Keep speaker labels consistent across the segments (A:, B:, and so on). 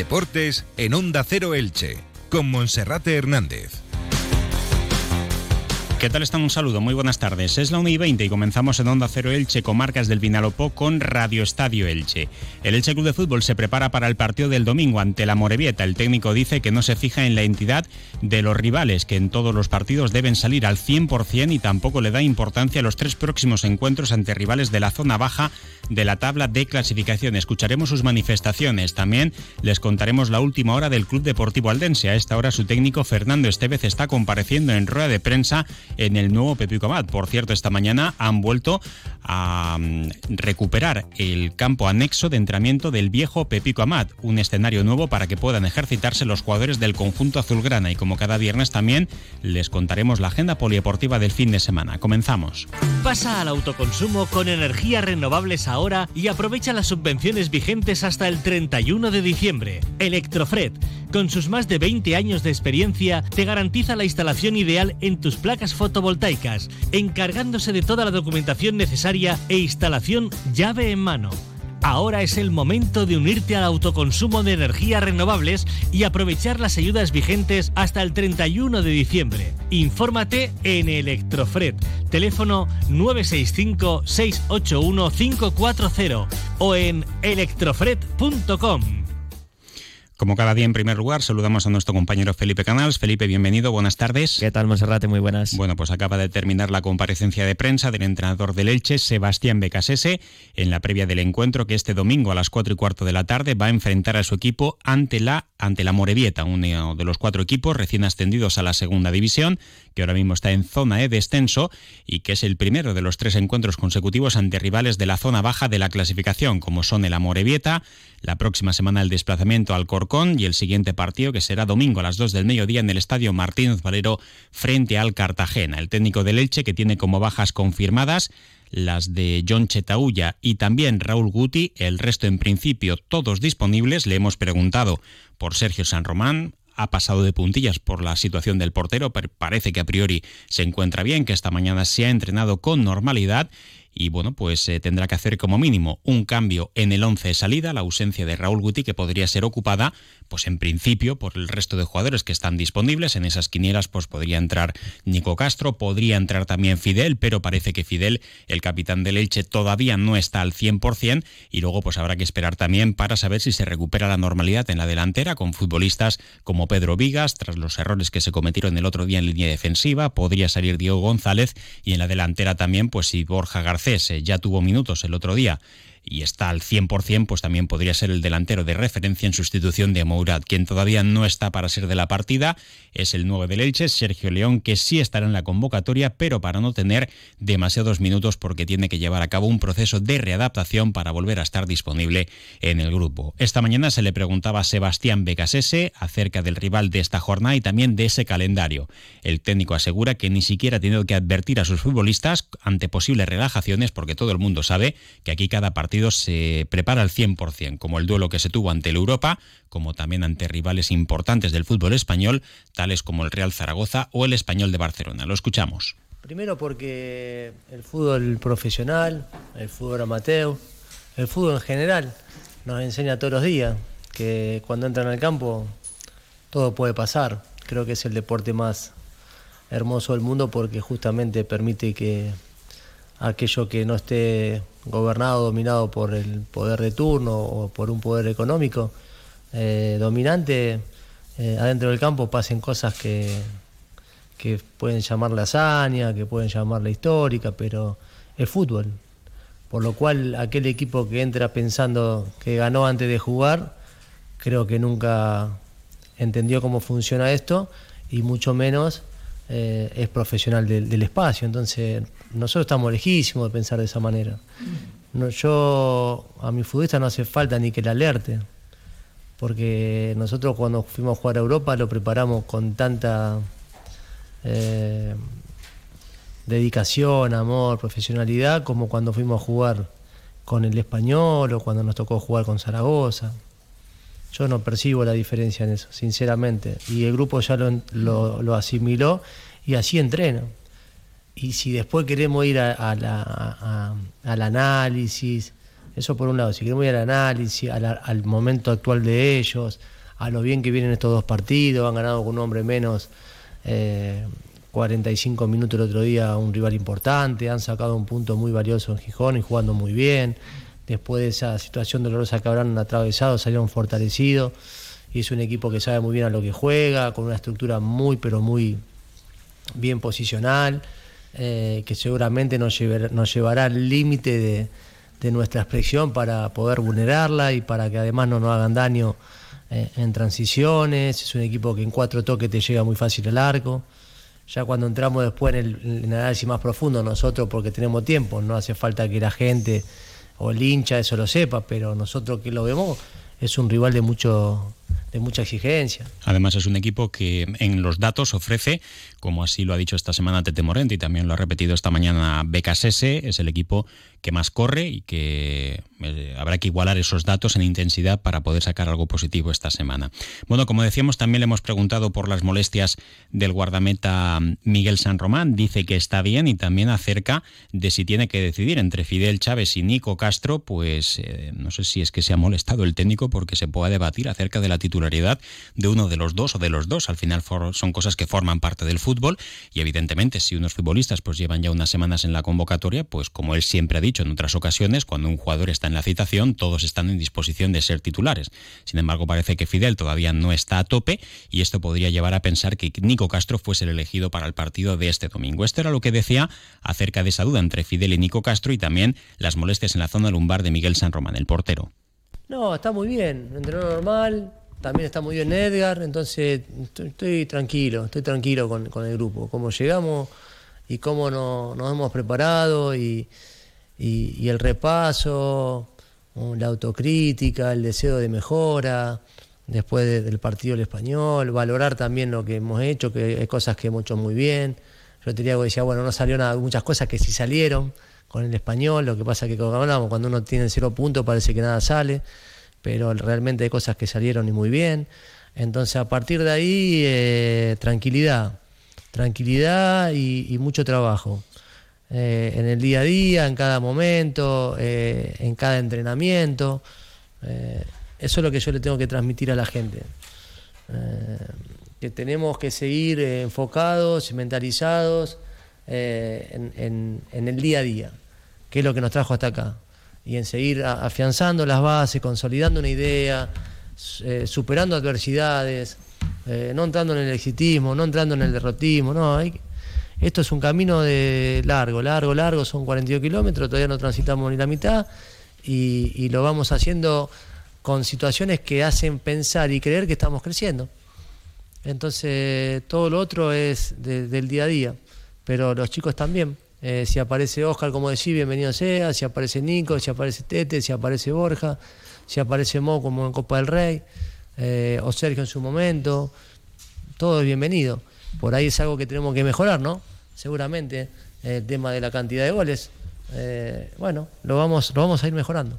A: Deportes en Onda Cero Elche, con Monserrate Hernández.
B: ¿Qué tal están? Un saludo, muy buenas tardes. Es la 1 y 20 y comenzamos en Onda Cero Elche, comarcas del Vinalopó, con Radio Estadio Elche. El Elche Club de Fútbol se prepara para el partido del domingo ante la Morevieta. El técnico dice que no se fija en la entidad de los rivales, que en todos los partidos deben salir al 100% y tampoco le da importancia a los tres próximos encuentros ante rivales de la zona baja de la tabla de clasificación. Escucharemos sus manifestaciones. También les contaremos la última hora del Club Deportivo Aldense. A esta hora su técnico Fernando Estevez está compareciendo en rueda de prensa en el nuevo Pepico Amat. Por cierto, esta mañana han vuelto a mm, recuperar el campo anexo de entrenamiento del viejo Pepico Amat, un escenario nuevo para que puedan ejercitarse los jugadores del conjunto azulgrana y como cada viernes también les contaremos la agenda polideportiva del fin de semana. Comenzamos.
C: Pasa al autoconsumo con energías renovables ahora y aprovecha las subvenciones vigentes hasta el 31 de diciembre. Electrofred, con sus más de 20 años de experiencia, te garantiza la instalación ideal en tus placas fotovoltaicas, encargándose de toda la documentación necesaria e instalación llave en mano. Ahora es el momento de unirte al autoconsumo de energías renovables y aprovechar las ayudas vigentes hasta el 31 de diciembre. Infórmate en Electrofred, teléfono 965 681 540 o en electrofred.com.
B: Como cada día, en primer lugar, saludamos a nuestro compañero Felipe Canals. Felipe, bienvenido, buenas tardes.
D: ¿Qué tal, Monserrate? Muy buenas.
B: Bueno, pues acaba de terminar la comparecencia de prensa del entrenador del Elche, Sebastián Becasese, en la previa del encuentro que este domingo a las cuatro y cuarto de la tarde va a enfrentar a su equipo ante la, ante la Morevieta, uno de los cuatro equipos recién ascendidos a la segunda división, que ahora mismo está en zona E de descenso y que es el primero de los tres encuentros consecutivos ante rivales de la zona baja de la clasificación, como son el Amorebieta, la próxima semana el desplazamiento al Corcón y el siguiente partido que será domingo a las 2 del mediodía en el Estadio Martínez Valero frente al Cartagena. El técnico del Elche que tiene como bajas confirmadas las de John Chetaulla y también Raúl Guti, el resto en principio todos disponibles. Le hemos preguntado por Sergio San Román, ha pasado de puntillas por la situación del portero, pero parece que a priori se encuentra bien, que esta mañana se ha entrenado con normalidad y bueno, pues eh, tendrá que hacer como mínimo un cambio en el 11 de salida, la ausencia de Raúl Guti que podría ser ocupada pues en principio por el resto de jugadores que están disponibles. En esas quinielas pues podría entrar Nico Castro, podría entrar también Fidel, pero parece que Fidel, el capitán del Elche, todavía no está al 100% y luego pues habrá que esperar también para saber si se recupera la normalidad en la delantera con futbolistas como Pedro Vigas, tras los errores que se cometieron el otro día en línea defensiva, podría salir Diego González y en la delantera también pues si Borja García eh, ya tuvo minutos el otro día y está al 100%, pues también podría ser el delantero de referencia en sustitución de Mourad. Quien todavía no está para ser de la partida es el 9 del Elche, Sergio León, que sí estará en la convocatoria, pero para no tener demasiados minutos porque tiene que llevar a cabo un proceso de readaptación para volver a estar disponible en el grupo. Esta mañana se le preguntaba a Sebastián Becasese acerca del rival de esta jornada y también de ese calendario. El técnico asegura que ni siquiera ha tenido que advertir a sus futbolistas ante posibles relajaciones porque todo el mundo sabe que aquí cada partido se prepara al 100%, como el duelo que se tuvo ante el Europa, como también ante rivales importantes del fútbol español, tales como el Real Zaragoza o el Español de Barcelona. Lo escuchamos.
D: Primero porque el fútbol profesional, el fútbol amateur, el fútbol en general nos enseña todos los días que cuando entran al campo todo puede pasar. Creo que es el deporte más hermoso del mundo porque justamente permite que aquello que no esté gobernado, dominado por el poder de turno o por un poder económico eh, dominante, eh, adentro del campo pasen cosas que, que pueden llamar la hazaña, que pueden llamar la histórica, pero es fútbol. Por lo cual aquel equipo que entra pensando que ganó antes de jugar, creo que nunca entendió cómo funciona esto y mucho menos eh, es profesional del, espacio. Entonces, nosotros estamos lejísimos de pensar de esa manera. No, yo, a mi futbolista no hace falta ni que le alerte, porque nosotros cuando fuimos a jugar a Europa lo preparamos con tanta eh, dedicación, amor, profesionalidad, como cuando fuimos a jugar con el español o cuando nos tocó jugar con Zaragoza. Yo no percibo la diferencia en eso, sinceramente. Y el grupo ya lo, asimiló y así entrena. Y si después queremos ir a, al análisis, Eso por un lado, si queremos ir al análisis, al, momento actual de ellos, a lo bien que vienen estos dos partidos, han ganado con un hombre menos 45 eh, minutos el otro día a un rival importante, han sacado un punto muy valioso en Gijón y jugando muy bien. Después de esa situación dolorosa que habrán atravesado, salieron fortalecidos y es un equipo que sabe muy bien a lo que juega, con una estructura muy, pero muy bien posicional, eh, que seguramente nos, llevará al límite de, nuestra expresión para poder vulnerarla y para que además no nos hagan daño eh, en transiciones. Es un equipo que en cuatro toques te llega muy fácil el arco. Ya cuando entramos después en el, en el análisis más profundo, nosotros porque tenemos tiempo, no hace falta que la gente o el hincha eso lo sepa, pero nosotros que lo vemos es un rival de mucho de mucha exigencia.
B: Además es un equipo que en los datos ofrece, como así lo ha dicho esta semana Tete Morente y también lo ha repetido esta mañana BKSS, es el equipo que más corre y que eh, habrá que igualar esos datos en intensidad para poder sacar algo positivo esta semana. Bueno, como decíamos, también le hemos preguntado por las molestias del guardameta Miguel San Román. Dice que está bien y también acerca de si tiene que decidir entre Fidel Chávez y Nico Castro, pues eh, no sé si es que se ha molestado el técnico porque se pueda debatir acerca de la titularidad de uno de los dos o de los dos. Al final son cosas que forman parte del fútbol y evidentemente si unos futbolistas pues llevan ya unas semanas en la convocatoria, pues como él siempre ha dicho, en otras ocasiones, cuando un jugador está en la citación, todos están en disposición de ser titulares. Sin embargo, parece que Fidel todavía no está a tope y esto podría llevar a pensar que Nico Castro fuese el elegido para el partido de este domingo. Esto era lo que decía acerca de esa duda entre Fidel y Nico Castro y también las molestias en la zona lumbar de Miguel San Román, el portero.
D: No, está muy bien, entrenó normal, también está muy bien Edgar, entonces estoy, tranquilo, estoy tranquilo con, el grupo, cómo llegamos y cómo nos hemos preparado y, y, el repaso, la autocrítica, el deseo de mejora, después del partido del español, valorar también lo que hemos hecho, que hay cosas que hemos hecho muy bien. Yo te diría que decía, bueno, no salió nada, muchas cosas que sí salieron con el español, lo que pasa que como hablamos, cuando uno tiene cero puntos parece que nada sale, pero realmente hay cosas que salieron y muy bien. Entonces a partir de ahí, eh, tranquilidad, tranquilidad y mucho trabajo. Eh, en el día a día, en cada momento, eh, en cada entrenamiento. Eso es lo que yo le tengo que transmitir a la gente. que tenemos que seguir enfocados mentalizados en, el día a día, que es lo que nos trajo hasta acá. Y en seguir afianzando las bases, consolidando una idea, superando adversidades, no entrando en el exitismo, no entrando en el derrotismo, no, hay, esto es un camino de largo, largo, largo, son 42 kilómetros, todavía no transitamos ni la mitad y, lo vamos haciendo con situaciones que hacen pensar y creer que estamos creciendo. Entonces, todo lo otro es del día a día, pero los chicos también. Eh, si aparece Oscar, como decía, bienvenido sea, si aparece Nico, si aparece Tete, si aparece Borja, si aparece Mo como en Copa del Rey, eh, o Sergio en su momento, todo es bienvenido. Por ahí es algo que tenemos que mejorar, ¿no? seguramente el tema de la cantidad de goles. Eh, bueno, lo vamos, lo vamos a ir mejorando.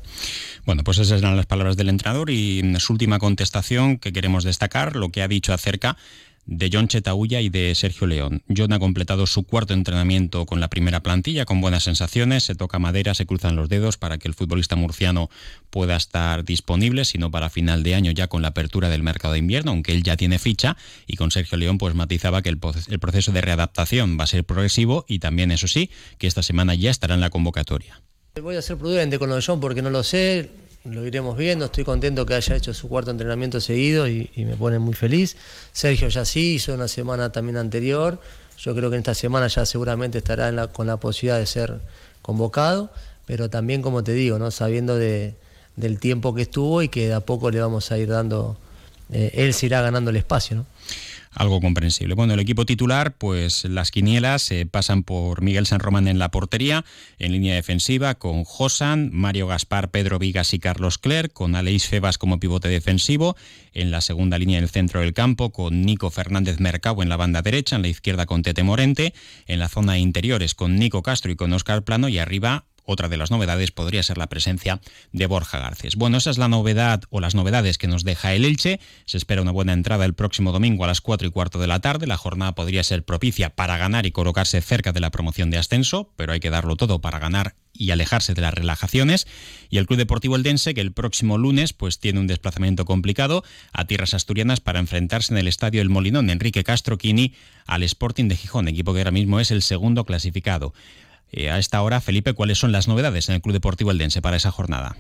B: Bueno, pues esas eran las palabras del entrenador y su última contestación que queremos destacar, lo que ha dicho acerca de John Chetaulla y de Sergio León. John ha completado su cuarto entrenamiento con la primera plantilla, con buenas sensaciones, se toca madera, se cruzan los dedos para que el futbolista murciano pueda estar disponible, sino para final de año ya con la apertura del mercado de invierno, aunque él ya tiene ficha, y con Sergio León pues matizaba que el, el proceso de readaptación va a ser progresivo y también, eso sí, que esta semana ya estará en la convocatoria.
D: Voy a ser prudente con lo de John porque no lo sé, lo iremos viendo. Estoy contento que haya hecho su cuarto entrenamiento seguido y, me pone muy feliz. Sergio ya sí, hizo una semana también anterior. Yo creo que en esta semana ya seguramente estará con la posibilidad de ser convocado, pero también, como te digo, ¿no? sabiendo de, del tiempo que estuvo y que de a poco le vamos a ir dando, eh, él se irá ganando el espacio.
B: Algo comprensible. Bueno, el equipo titular, pues las quinielas se pasan por Miguel San Román en la portería, en línea defensiva, con Josan, Mario Gaspar, Pedro Vigas y Carlos Clerc, con Aleix Febas como pivote defensivo, en la segunda línea del centro del campo, con Nico Fernández Mercado en la banda derecha, en la izquierda con Tete Morente, en la zona interiores con Nico Castro y con Oscar Plano, y arriba otra de las novedades podría ser la presencia de Borja Garcés. Bueno, esa es la novedad o las novedades que nos deja el Elche. Se espera una buena entrada el próximo domingo a las 4 y cuarto de la tarde. La jornada podría ser propicia para ganar y colocarse cerca de la promoción de ascenso, pero hay que darlo todo para ganar y alejarse de las relajaciones. Y el Club Deportivo Eldense, que el próximo lunes pues tiene un desplazamiento complicado a tierras asturianas para enfrentarse en el estadio El Molinón Enrique Castro Quini al Sporting de Gijón, equipo que ahora mismo es el segundo clasificado. Eh, a esta hora, Felipe, ¿cuáles son las novedades en el Club Deportivo Eldense para esa jornada?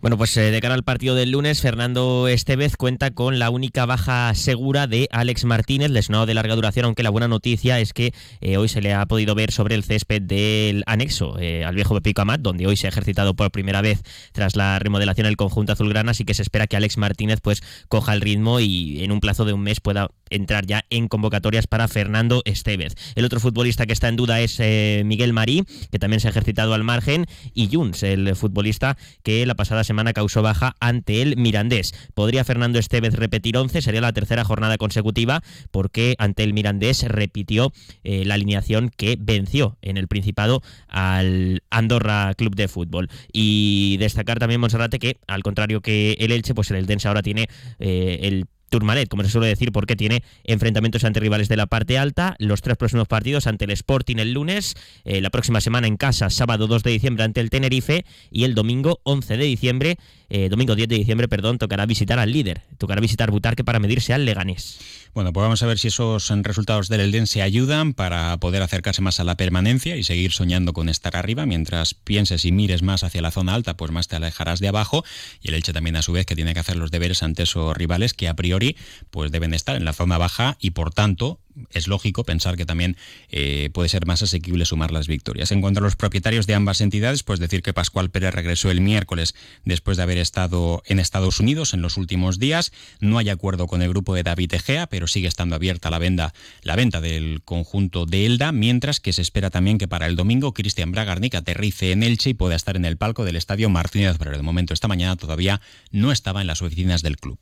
E: Bueno, pues eh, de cara al partido del lunes, Fernando Estevez cuenta con la única baja segura de Alex Martínez, lesionado de larga duración, aunque la buena noticia es que eh, hoy se le ha podido ver sobre el césped del anexo eh, al viejo Pepico Amat, donde hoy se ha ejercitado por primera vez tras la remodelación el conjunto azulgrana, así que se espera que Alex Martínez pues coja el ritmo y en un plazo de un mes pueda entrar ya en convocatorias para Fernando Estevez. El otro futbolista que está en duda es Miguel Marí, que también se ha ejercitado al margen, y Juns, el futbolista que la pasada semana causó baja ante el Mirandés. ¿Podría Fernando Estevez repetir 11? Sería la tercera jornada consecutiva porque ante el Mirandés repitió eh, la alineación que venció en el Principado al Andorra Club de Fútbol. Y destacar también, Monserrate, que al contrario que el Elche, pues el Eldense ahora tiene eh, el Turmalet, como se suele decir, porque tiene enfrentamientos ante rivales de la parte alta. Los tres próximos partidos ante el Sporting el lunes, eh, la próxima semana en casa, sábado 2 de diciembre ante el Tenerife y el domingo 11 de diciembre, eh, domingo 10 de diciembre, perdón, tocará visitar al líder, tocará visitar Butarque para medirse al Leganés.
B: Bueno, pues vamos a ver si esos resultados del Eldense ayudan para poder acercarse más a la permanencia y seguir soñando con estar arriba. Mientras pienses y mires más hacia la zona alta, pues más te alejarás de abajo. Y el Elche también a su vez que tiene que hacer los deberes ante esos rivales que a priori pues deben estar en la zona baja y por tanto es lógico pensar que también eh, puede ser más asequible sumar las victorias. En cuanto a los propietarios de ambas entidades, pues decir que Pascual Pérez regresó el miércoles después de haber estado en Estados Unidos en los últimos días. No hay acuerdo con el grupo de David Egea, pero sigue estando abierta la venta, la venta del conjunto de Elda, mientras que se espera también que para el domingo Cristian Bragarnik aterrice en Elche y pueda estar en el palco del estadio Martínez, pero de momento esta mañana todavía no estaba en las oficinas del club.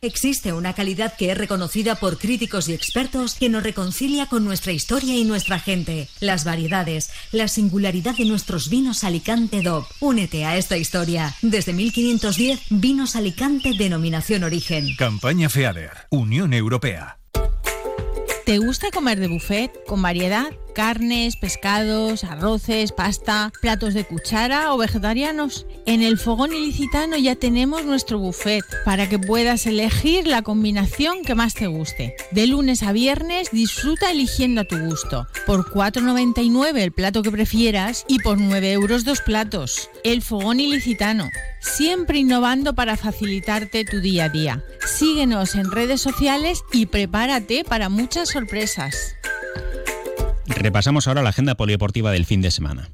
F: Existe una calidad que es reconocida por críticos y expertos que nos reconcilia con nuestra historia y nuestra gente, las variedades, la singularidad de nuestros vinos Alicante DOP. Únete a esta historia. Desde 1510, Vinos Alicante denominación origen.
A: Campaña FEADER, Unión Europea.
G: ¿Te gusta comer de buffet con variedad? Carnes, pescados, arroces, pasta, platos de cuchara o vegetarianos. En el fogón ilicitano ya tenemos nuestro buffet para que puedas elegir la combinación que más te guste. De lunes a viernes disfruta eligiendo a tu gusto. Por 4,99 el plato que prefieras y por 9 euros dos platos. El fogón ilicitano. Siempre innovando para facilitarte tu día a día. Síguenos en redes sociales y prepárate para muchas sorpresas.
B: Repasamos ahora la agenda polideportiva del fin de semana.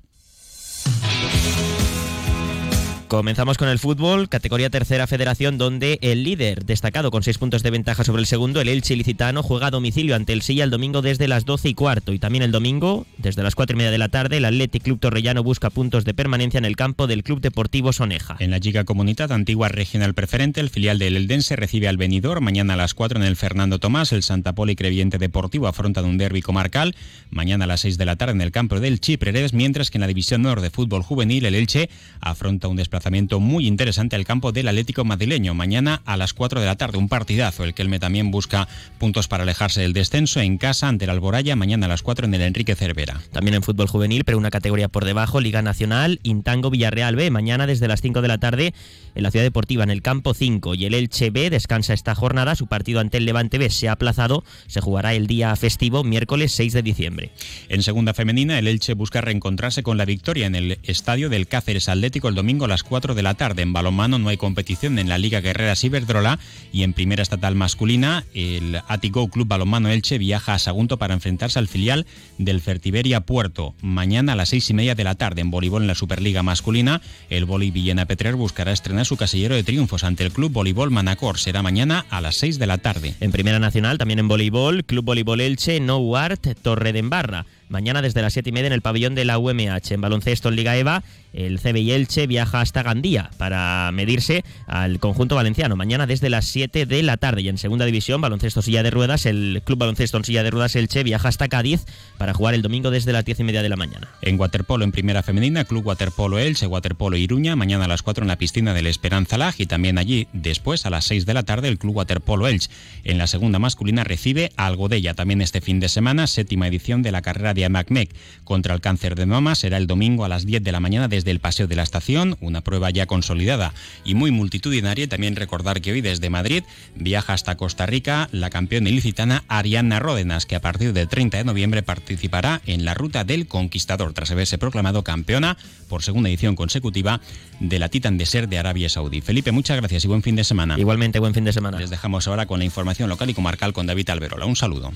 E: Comenzamos con el fútbol, categoría tercera federación, donde el líder, destacado con seis puntos de ventaja sobre el segundo, el Elche Ilicitano, juega a domicilio ante el Silla el domingo desde las 12 y cuarto. Y también el domingo, desde las cuatro y media de la tarde, el Athletic Club Torrellano busca puntos de permanencia en el campo del Club Deportivo Soneja.
B: En la Giga Comunidad, antigua regional preferente, el filial del Eldense recibe al Benidorm. Mañana a las 4 en el Fernando Tomás, el Santa Poli Creviente Deportivo afronta un derby comarcal. Mañana a las 6 de la tarde en el campo del Chipreres, mientras que en la División Nord de Fútbol Juvenil, el Elche afronta un desplazamiento muy interesante al campo del Atlético madrileño. Mañana a las 4 de la tarde, un partidazo. El que Elme también busca puntos para alejarse del descenso en casa ante el Alboraya. Mañana a las 4 en el Enrique Cervera.
E: También en fútbol juvenil, pero una categoría por debajo, Liga Nacional, Intango Villarreal B. Mañana desde las 5 de la tarde en la Ciudad Deportiva, en el campo 5. Y el Elche B descansa esta jornada. Su partido ante el Levante B se ha aplazado. Se jugará el día festivo, miércoles 6 de diciembre.
B: En segunda femenina, el Elche busca reencontrarse con la victoria en el estadio del Cáceres Atlético el domingo a las 4 de la tarde. En balonmano no hay competición en la Liga Guerrera Ciberdrola y en primera estatal masculina el Atico Club Balonmano Elche viaja a Sagunto para enfrentarse al filial del Fertiberia Puerto. Mañana a las seis y media de la tarde en voleibol en la Superliga masculina el Boli Villena Petrer buscará estrenar su casillero de triunfos ante el Club Voleibol Manacor. Será mañana a las 6 de la tarde.
E: En Primera Nacional, también en voleibol, Club Voleibol Elche, No Art, Torre de Embarra. Mañana desde las 7 y media en el pabellón de la UMH. En baloncesto en Liga EVA, el CBI Elche viaja hasta Gandía para medirse al conjunto valenciano. Mañana desde las 7 de la tarde. Y en segunda división, baloncesto silla de ruedas, el Club Baloncesto en silla de ruedas Elche viaja hasta Cádiz para jugar el domingo desde las 10 y media de la mañana.
B: En waterpolo en primera femenina, Club Waterpolo Elche, Waterpolo Iruña, mañana a las 4 en la piscina del Esperanza Lag y también allí después a las 6 de la tarde el Club Waterpolo Elche. En la segunda masculina recibe a Algodella también este fin de semana, séptima edición de la carrera de AMACMEC contra el cáncer de mama será el domingo a las 10 de la mañana desde el Paseo de la Estación, una prueba ya consolidada y muy multitudinaria. También recordar que hoy desde Madrid viaja hasta Costa Rica la campeona ilicitana Ariana Ródenas, que a partir del 30 de noviembre participará en la ruta del Conquistador, tras haberse proclamado campeona por segunda edición consecutiva de la Titan Desert de Arabia Saudí. Felipe, muchas gracias y buen fin de semana.
E: Igualmente, buen fin de semana.
B: Les dejamos ahora con la información local y comarcal con David Alberola. Un saludo.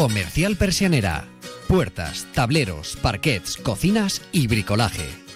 H: Comercial Persianera. Puertas, tableros, parquets, cocinas y bricolaje